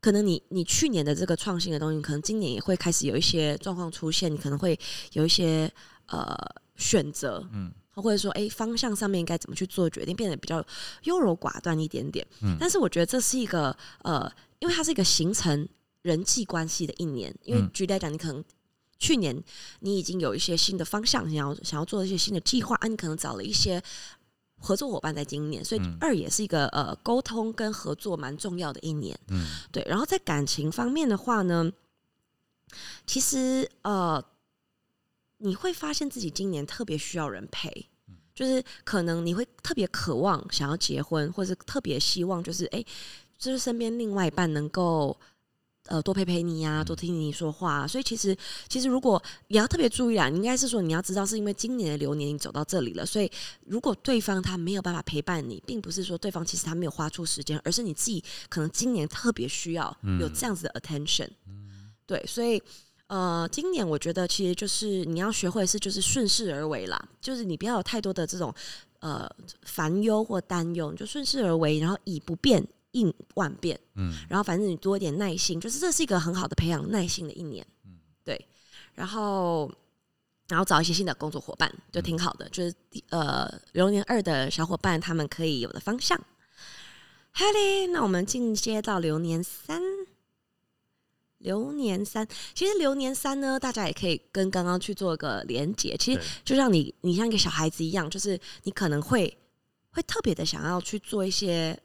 可能你你去年的这个创新的东西，可能今年也会开始有一些状况出现，你可能会有一些呃选择，嗯或者说哎方向上面应该怎么去做决定，变得比较优柔寡断一点点。嗯但是我觉得这是一个呃，因为它是一个形成人际关系的一年，因为嗯举例来讲，你可能。去年你已经有一些新的方向，想要想要做一些新的计划啊，你可能找了一些合作伙伴在今年，所以嗯二也是一个呃沟通跟合作蛮重要的一年。嗯对，然后在感情方面的话呢，其实呃，你会发现自己今年特别需要人陪，就是可能你会特别渴望想要结婚，或者是特别希望就是哎、就是身边另外一半能够。呃，多陪陪你呀、多听你说话啊、所以其实，其实如果你要特别注意啊，你应该是说你要知道，是因为今年的流年你走到这里了，所以如果对方他没有办法陪伴你，并不是说对方其实他没有花出时间，而是你自己可能今年特别需要有这样子的 attention。对，所以呃，今年我觉得其实就是你要学会是就是顺势而为啦，就是你不要有太多的这种呃烦忧或担忧，你就顺势而为，然后以不变应万变。嗯然后反正你多一点耐心，就是这是一个很好的培养耐心的一年，嗯对。然后，然后找一些新的工作伙伴，就挺好的。就是呃，流年二的小伙伴，他们可以有的方向。好嘞，那我们进阶到流年三。流年三，其实流年三呢，大家也可以跟刚刚去做一个连接。其实就像你，你像一个小孩子一样，就是你可能会会特别的想要去做一些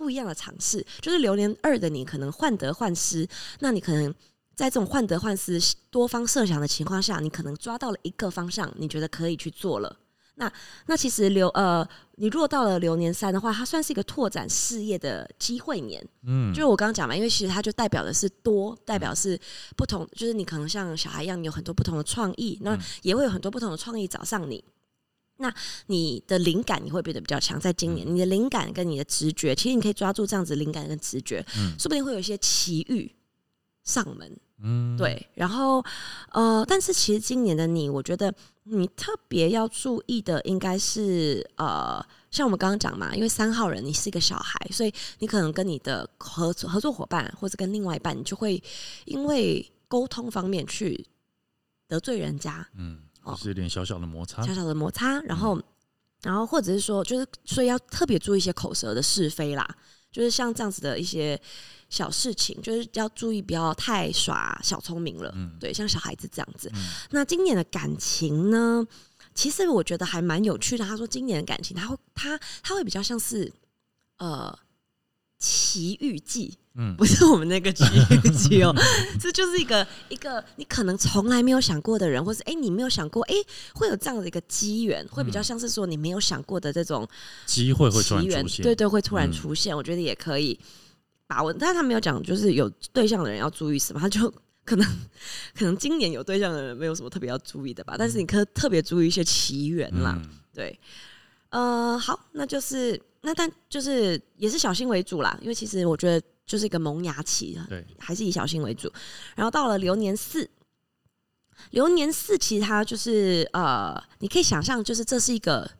不一样的尝试。就是流年二的你，可能患得患失，那你可能在这种患得患失、多方设想的情况下，你可能抓到了一个方向，你觉得可以去做了。那那其实流呃，你如果到了流年三的话，它算是一个拓展事业的机会年。嗯，就是我刚刚讲嘛，因为其实它就代表的是多，代表是不同，就是你可能像小孩一样，你有很多不同的创意，那嗯也会有很多不同的创意找上你。那你的灵感你会变得比较强，在今年，嗯。你的灵感跟你的直觉，其实你可以抓住这样子灵感跟直觉，嗯。说不定会有一些奇遇上门。嗯，对，然后呃，但是其实今年的你，我觉得你特别要注意的应该是呃，像我们刚刚讲嘛，因为三号人你是一个小孩，所以你可能跟你的合作合作伙伴或者跟另外一半，你就会因为沟通方面去得罪人家，嗯，哦就是有点小小的摩擦小，小的摩擦，然后，然后或者是说，就是所以要特别注意一些口舌的是非啦，就是像这样子的一些小事情，就是要注意不要太耍小聪明了，嗯对，像小孩子这样子。嗯那今年的感情呢，其实我觉得还蛮有趣的。他说今年的感情，他会他他会比较像是呃奇遇记，嗯。不是我们那个区区哦，这就是一个一个你可能从来没有想过的人，或是哎、你没有想过哎、会有这样的一个机缘，会比较像是说你没有想过的这种机会会突然出，现，对对，会突然嗯出现，我觉得也可以把握。但是他没有讲，就是有对象的人要注意什么，他就可能 可能今年有对象的人没有什么特别要注意的吧，但是你可以特别注意一些奇缘啦。嗯。对，呃，好，那就是那但就是也是小心为主啦，因为其实我觉得就是一个萌芽期，对，还是以小心为主。然后到了流年四，流年四其实它就是呃，你可以想象，就是这是一个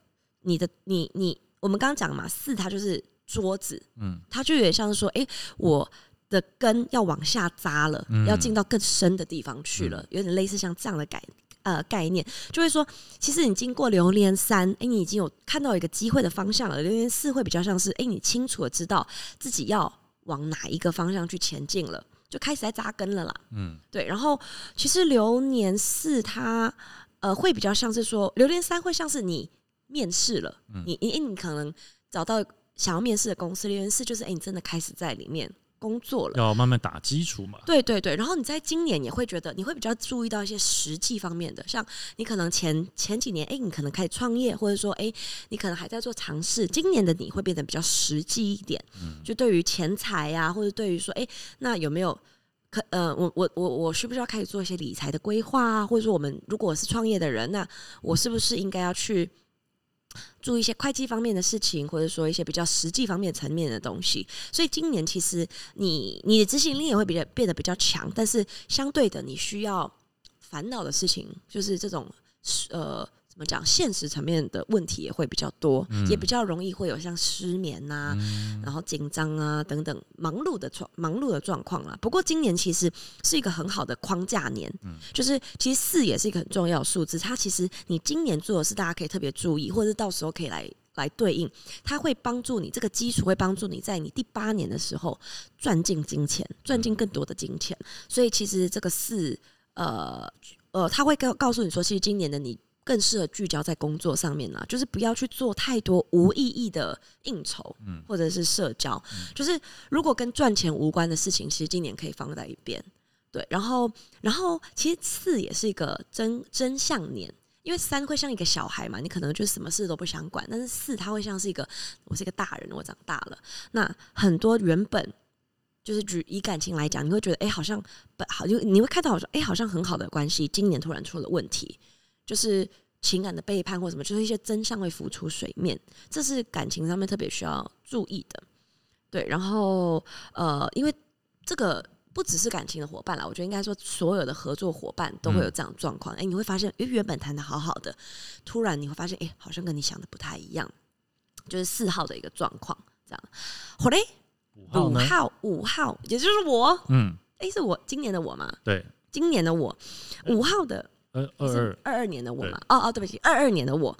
你的你你我们刚刚讲嘛，四它就是桌子，嗯它就有点像是说，哎、我的根要往下扎了，嗯要进到更深的地方去了，有点类似像这样的概呃概念，就会说，其实你经过流年三，哎、你已经有看到一个机会的方向了。流年四会比较像是，哎、你清楚的知道自己要往哪一个方向去前进了，就开始在扎根了啦。嗯对，然后其实流年四它呃会比较像是说，流年三会像是你面试了，嗯你你你可能找到想要面试的公司，流年四就是哎、你真的开始在里面工作了。要慢慢打基础嘛，对对对，然后你在今年也会觉得，你会比较注意到一些实际方面的，像你可能前前几年，哎，你可能开始创业，或者说，哎，你可能还在做尝试。今年的你会变得比较实际一点，就对于钱财呀、或者对于说，哎，那有没有可呃，我我我我需不需要开始做一些理财的规划啊？或者说，我们如果是创业的人，那我是不是应该要去？做一些会计方面的事情，或者说一些比较实际方面层面的东西。所以今年其实你你的执行力也会比较变得比较强，但是相对的，你需要烦恼的事情就是这种呃。怎么讲？现实层面的问题也会比较多，也比较容易会有像失眠呐、然后紧张啊等等忙碌的状忙碌的状况啦。不过今年其实是一个很好的框架年，嗯就是其实四也是一个很重要的数字。它其实你今年做的事，大家可以特别注意，或者是到时候可以来来对应，它会帮助你这个基础会帮助你在你第八年的时候赚进金钱，赚进更多的金钱。所以其实这个四，呃呃，他会告告诉你说，其实今年的你。更适合聚焦在工作上面啦，就是不要去做太多无意义的应酬，或者是社交。就是如果跟赚钱无关的事情，其实今年可以放在一边。对，然后，然后其实四也是一个真真相年，因为三会像一个小孩嘛，你可能就什么事都不想管，但是四他会像是一个我是一个大人，我长大了。那很多原本就是举以感情来讲，你会觉得哎、好像本好，就你会看到好像哎、好像很好的关系，今年突然出了问题，就是情感的背叛或什么，就是一些真相会浮出水面，这是感情上面特别需要注意的。对，然后呃，因为这个不只是感情的伙伴啦，我觉得应该说所有的合作伙伴都会有这样的状况。哎、你会发现，因为原本谈的好好的，突然你会发现，哎、好像跟你想的不太一样，就是四号的一个状况。这样，好嘞，五五号五号，也就是我，嗯，哎、是我今年的我吗？对，今年的我，五号的二二二二二年的我嘛？哦哦，对不起，二二年的我。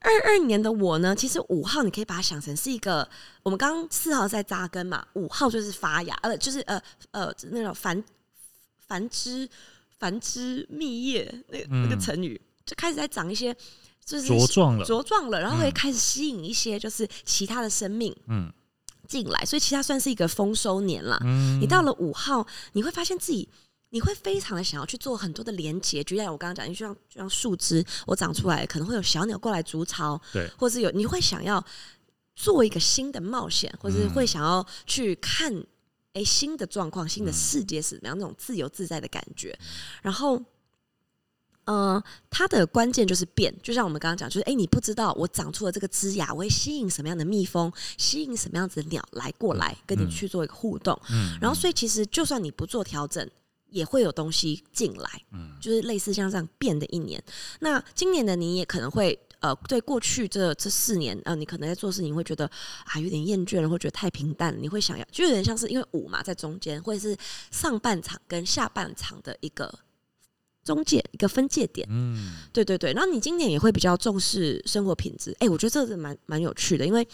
二二年的我呢，其实五号你可以把它想成是一个，我们刚刚四号在扎根嘛，五号就是发芽，呃，就是呃呃那种繁繁枝繁枝密叶那那个嗯成语，就开始在长一些，就是茁壮了，茁壮了，然后会嗯开始吸引一些就是其他的生命嗯进来，所以其他算是一个丰收年啦。嗯，你到了五号，你会发现自己，你会非常的想要去做很多的连接。就像我刚刚讲，就像就像树枝，我长出来可能会有小鸟过来筑巢，对，或是有你会想要做一个新的冒险，或者是会想要去看诶新的状况、新的世界是怎么样那种自由自在的感觉，然后。呃，它的关键就是变，就像我们刚刚讲，就是哎、诶你不知道我长出了这个枝芽，我会吸引什么样的蜜蜂，吸引什么样子的鸟来过来跟你嗯去做一个互动。嗯，然后，所以其实就算你不做调整，也会有东西进来，嗯就是类似像这样变的一年。那今年的你也可能会。呃，对过去这这四年，呃，你可能在做事情会觉得啊有点厌倦了，会觉得太平淡了，你会想要，就有点像是因为五嘛在中间，或者是上半场跟下半场的一个中介一个分界点。嗯对对对，然后你今年也会比较重视生活品质。哎、我觉得这个蛮蛮有趣的，因为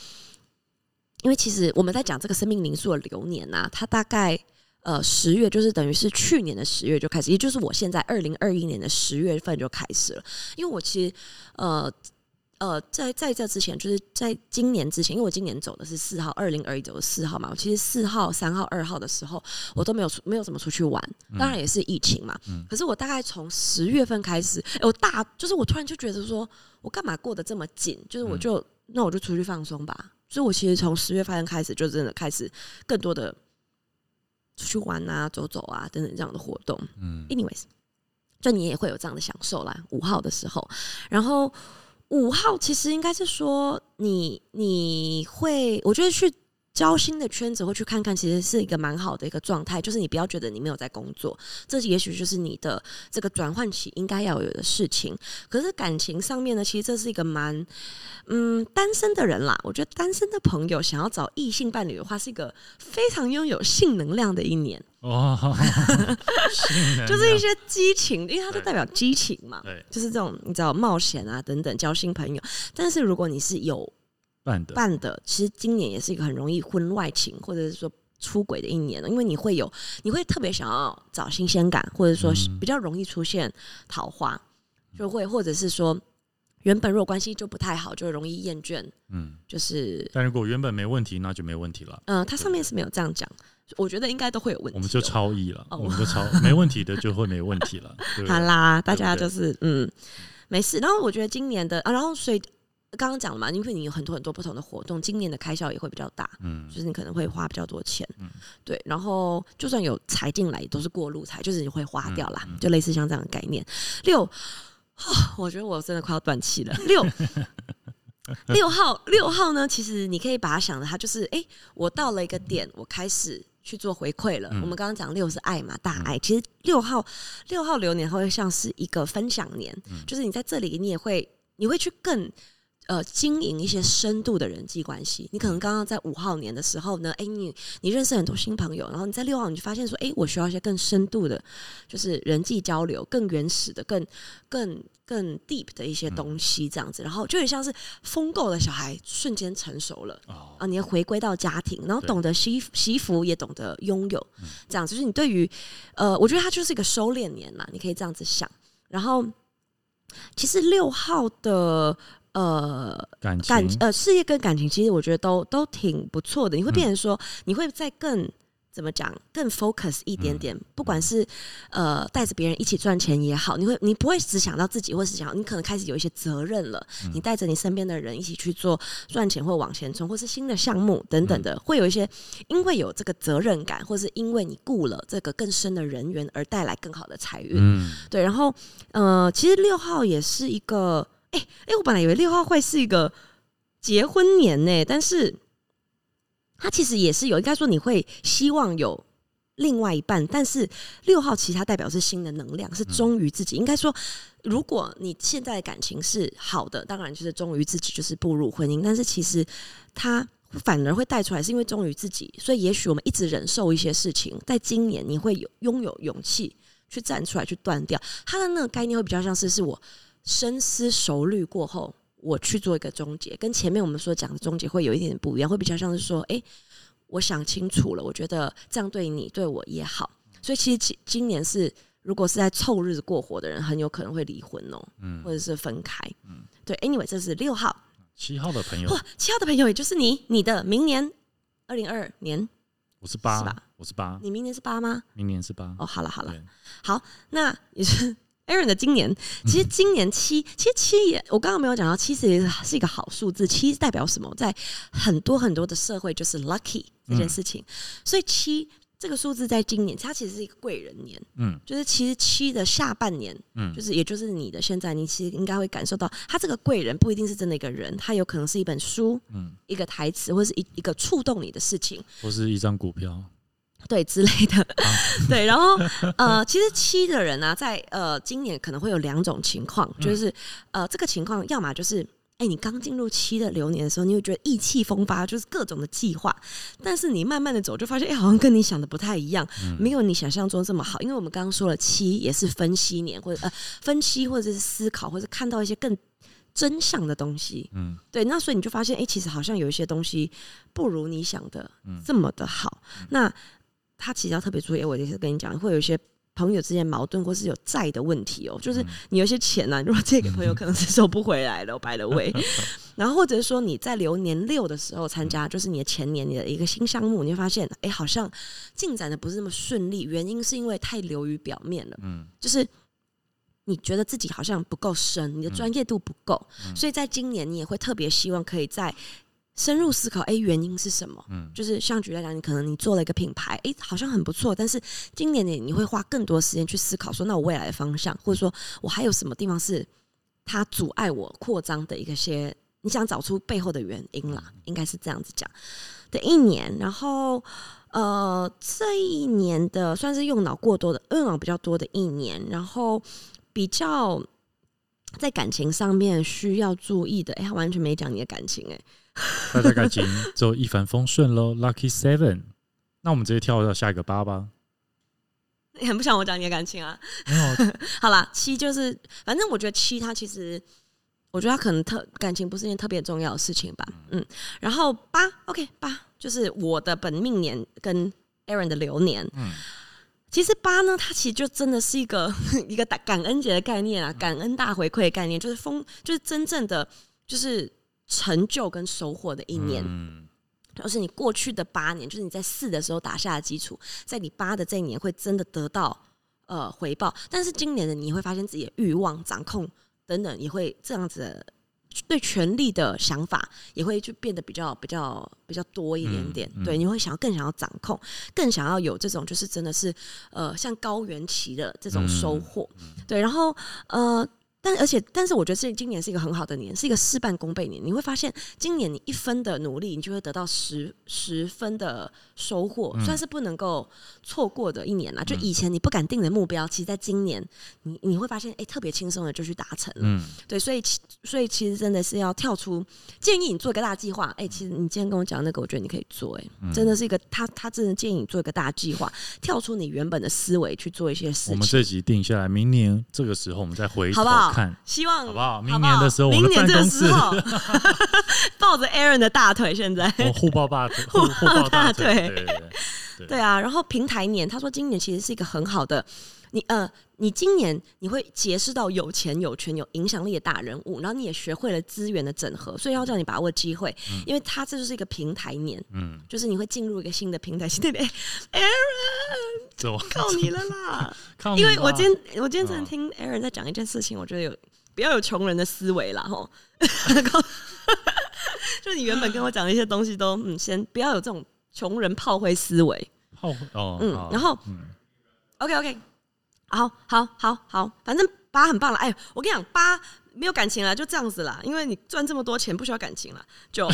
因为其实我们在讲这个生命灵数的流年啊、它大概呃十月，就是等于是去年的十月就开始，也就是我现在二零二一年的十月份就开始了。因为我其实呃呃，在在这之前，就是在今年之前，因为我今年走的是四号，二零二一走的四号嘛。我其实四号、三号、二号的时候，我都没有出，没有怎么出去玩。当然也是疫情嘛。可是我大概从十月份开始，我大就是我突然就觉得说，我干嘛过得这么紧？就是我就那我就出去放松吧。所以我其实从十月份开始，就真的开始更多的出去玩啊、走走啊等等这样的活动。嗯，anyways，就你也会有这样的享受啦。五号的时候，然后。五号其实应该是说，你你会，我觉得去交心的圈子，或去看看，其实是一个蛮好的一个状态。就是你不要觉得你没有在工作，这也许就是你的这个转换期应该要有的事情。可是感情上面呢，其实这是一个蛮嗯单身的人啦。我觉得单身的朋友想要找异性伴侣的话，是一个非常拥有性能量的一年。哦，就是一些激情，因为它都代表激情嘛。对，就是这种你知道冒险啊等等，交新朋友。但是如果你是有伴的，办的，其实今年也是一个很容易婚外情或者是说出轨的一年了，因为你会有，你会特别想要找新鲜感，或者说比较容易出现桃花，就会或者是说原本如果关系就不太好，就容易厌倦。嗯，就是。但如果原本没问题，那就没问题了。嗯，它上面是没有这样讲。我觉得应该都会有问题，我们就超意了，我们就超没问题的就会没问题了。好啦，大家就是嗯没事。然后我觉得今年的啊，然后所以刚刚讲了嘛，因为你有很多很多不同的活动，今年的开销也会比较大，嗯，就是你可能会花比较多钱，嗯，对。然后就算有财进来，都是过路财，就是你会花掉啦，就类似像这样的概念。六，我觉得我真的快要断气了。六。六号，六号呢？其实你可以把它想的，它就是，哎，我到了一个点，我开始去做回馈了。我们刚刚讲六是爱嘛，大爱。其实六号，六号流年会像是一个分享年，就是你在这里，你也会，你会去更。呃，经营一些深度的人际关系，你可能刚刚在五号年的时候呢，哎，你你认识很多新朋友，然后你在六号你就发现说，哎，我需要一些更深度的，就是人际交流，更原始的、更更更 deep 的一些东西，这样子，然后就很像是疯够的小孩瞬间成熟了啊，你要回归到家庭，然后懂得惜惜福，也懂得拥有，这样就是你对于呃，我觉得它就是一个收敛年嘛，你可以这样子想，然后其实六号的。呃，感情呃，事业跟感情，其实我觉得都都挺不错的。你会变成说，你会再更怎么讲，更 focus 一点点。不管是呃带着别人一起赚钱也好，你会你不会只想到自己，或是想你可能开始有一些责任了。你带着你身边的人一起去做赚钱或往前冲，或是新的项目等等的，会有一些因为有这个责任感，或是因为你雇了这个更深的人员而带来更好的财运。嗯，对。然后呃，其实六号也是一个。哎哎，我本来以为六号会是一个结婚年呢，但是它其实也是有，应该说你会希望有另外一半，但是六号其实它代表是新的能量，是忠于自己。应该说，如果你现在的感情是好的，当然就是忠于自己，就是步入婚姻。但是其实它反而会带出来，是因为忠于自己，所以也许我们一直忍受一些事情，在今年你会有拥有勇气去站出来，去断掉他的那个概念，会比较像是是我。深思熟虑过后，我去做一个终结，跟前面我们所讲的终结会有一点点不一样，会比较像是说，哎，我想清楚了，我觉得这样对你对我也好，所以其实今今年是如果是在凑日子过活的人，很有可能会离婚哦，嗯，或者是分开，嗯，对，anyway，这是六号，七号的朋友，哇，七号的朋友也就是你，你的明年二零二年，我是八，是吧？我是八，你明年是八吗？明年是八，哦，好了好了，好，那也是。Aaron 的今年，其实今年七，其实七也，我刚刚没有讲到，七其实是一个好数字。七代表什么？在很多很多的社会，就是 lucky 这件事情。所以七这个数字在今年，它其实是一个贵人年。嗯，就是其实七的下半年，嗯，就是也就是你的现在，你其实应该会感受到，他这个贵人不一定是真的一个人，他有可能是一本书，嗯，一个台词，或是一一个触动你的事情，或是一张股票。对之类的，对，然后呃，其实七的人呢，在呃今年可能会有两种情况，就是呃这个情况，要么就是哎你刚进入七的流年的时候，你会觉得意气风发，就是各种的计划，但是你慢慢的走，就发现哎好像跟你想的不太一样，没有你想象中这么好，因为我们刚刚说了七也是分析年，或者呃分析或者是思考，或者看到一些更真相的东西，嗯，对，那所以你就发现哎其实好像有一些东西不如你想的这么的好，那。他其实要特别注意，我也是跟你讲，会有一些朋友之间矛盾，或是有债的问题哦，就是你有些钱呢、如果借给朋友，可能是收不回来的，白了位。然后或者是说你在流年六的时候参加，就是你的前年你的一个新项目，你会发现，哎，好像进展的不是那么顺利，原因是因为太流于表面了，嗯就是。你觉得自己好像不够深，你的专业度不够，嗯所以在今年你也会特别希望可以在深入思考，哎，原因是什么？嗯就是像举例来讲，你可能你做了一个品牌，诶，好像很不错，但是今年你你会花更多时间去思考，说那我未来的方向，或者说我还有什么地方是它阻碍我扩张的一个些，你想找出背后的原因啦，应该是这样子讲的一年，然后。呃，这一年的算是用脑过多的，用脑比较多的一年，然后比较在感情上面需要注意的，哎、他完全没讲你的感情、诶。大家感情就一帆风顺喽，Lucky Seven。那我们直接跳到下一个八吧。你很不想我讲你的感情啊？没有，好啦，七就是，反正我觉得七它其实，我觉得它可能特感情不是一件特别重要的事情吧，嗯。然后八，OK，八就是我的本命年跟 Aaron 的流年，嗯其实八呢，它其实就真的是一个 一个感感恩节的概念啊，感恩大回馈的概念，就是丰，就是真正的就是成就跟收获的一年。嗯就是你过去的八年，就是你在四的时候打下的基础，在你八的这一年会真的得到呃回报。但是今年的你会发现自己的欲望、掌控等等也会这样子的，对权力的想法也会就变得比较比较比较多一点点。嗯嗯对，你会想要更想要掌控，更想要有这种就是真的是呃像高原期的这种收获。对，然后呃。但而且，但是我觉得这今年是一个很好的年，是一个事半功倍年。你会发现，今年你一分的努力，你就会得到十十分的收获，算是不能够错过的一年啦。就以前你不敢定的目标，其实在今年你你会发现，哎、特别轻松的就去达成了。嗯对，所以其所以其实真的是要跳出，建议你做一个大计划。哎、其实你今天跟我讲那个，我觉得你可以做、哎、真的是一个他他真的建议你做一个大计划，跳出你原本的思维去做一些事情。我们这集定下来，明年这个时候我们再回头好不好看。希望好不好好明年的时候明年这个办公室时候 抱着 Aaron 的大腿，现在我 互抱大腿，互互抱大腿，对啊。然后平台年，他说今年其实是一个很好的，你呃，你今年你会结识到有钱、有权、有影响力的大人物，然后你也学会了资源的整合，所以要叫你把握机会，因为他这就是一个平台年，嗯，就是你会进入一个新的平台。新的哎 Aaron 这我靠你了啦！靠你因为我今天我今天真的嗯听 Aaron 在讲一件事情，我觉得有不要有穷人的思维啦，吼。就你原本跟我讲的一些东西都，嗯，先不要有这种穷人炮灰思维，后哦，嗯，然后嗯 OK OK，好好好好，反正八很棒了。哎，我跟你讲，八没有感情了，就这样子啦。因为你赚这么多钱，不需要感情了。九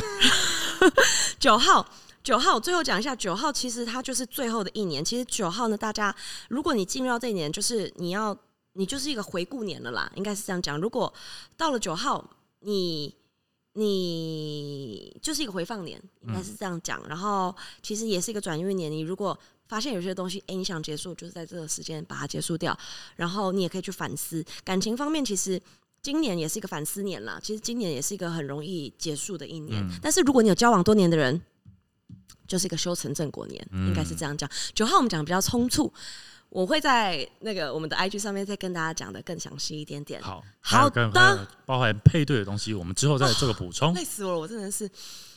九号。九号，最后讲一下九号，其实它就是最后的一年。其实九号呢，大家如果你进入到这一年，就是你要你就是一个回顾年了啦，应该是这样讲。如果到了九号，你你就是一个回放年，应该是这样讲。然后其实也是一个转运年，你如果发现有些东西，哎、你想结束，就是在这个时间把它结束掉。然后你也可以去反思感情方面，其实。今年也是一个反思年啦，其实今年也是一个很容易结束的一年。嗯但是如果你有交往多年的人，就是一个修成正果年，嗯应该是这样讲。九号我们讲的比较匆促，我会在那个我们的 IG 上面再跟大家讲的更详细一点点。好，好的包含配对的东西，我们之后再做个补充。累死我了，我真的是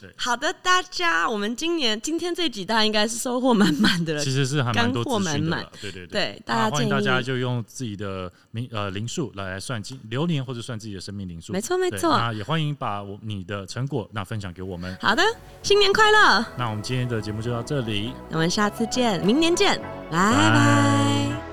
对。好的，大家，我们今年今天这几大家应该是收获满满的了其。实是还蛮多干货满资讯的啦，对对对大啊家欢迎大家就用自己的名呃灵数来来算今流年或者算自己的生命灵数，没错没错对那也欢迎把我你的成果那分享给我们。好的，新年快乐！那我们今天的节目就到这里。那我们下次见，明年见，拜拜拜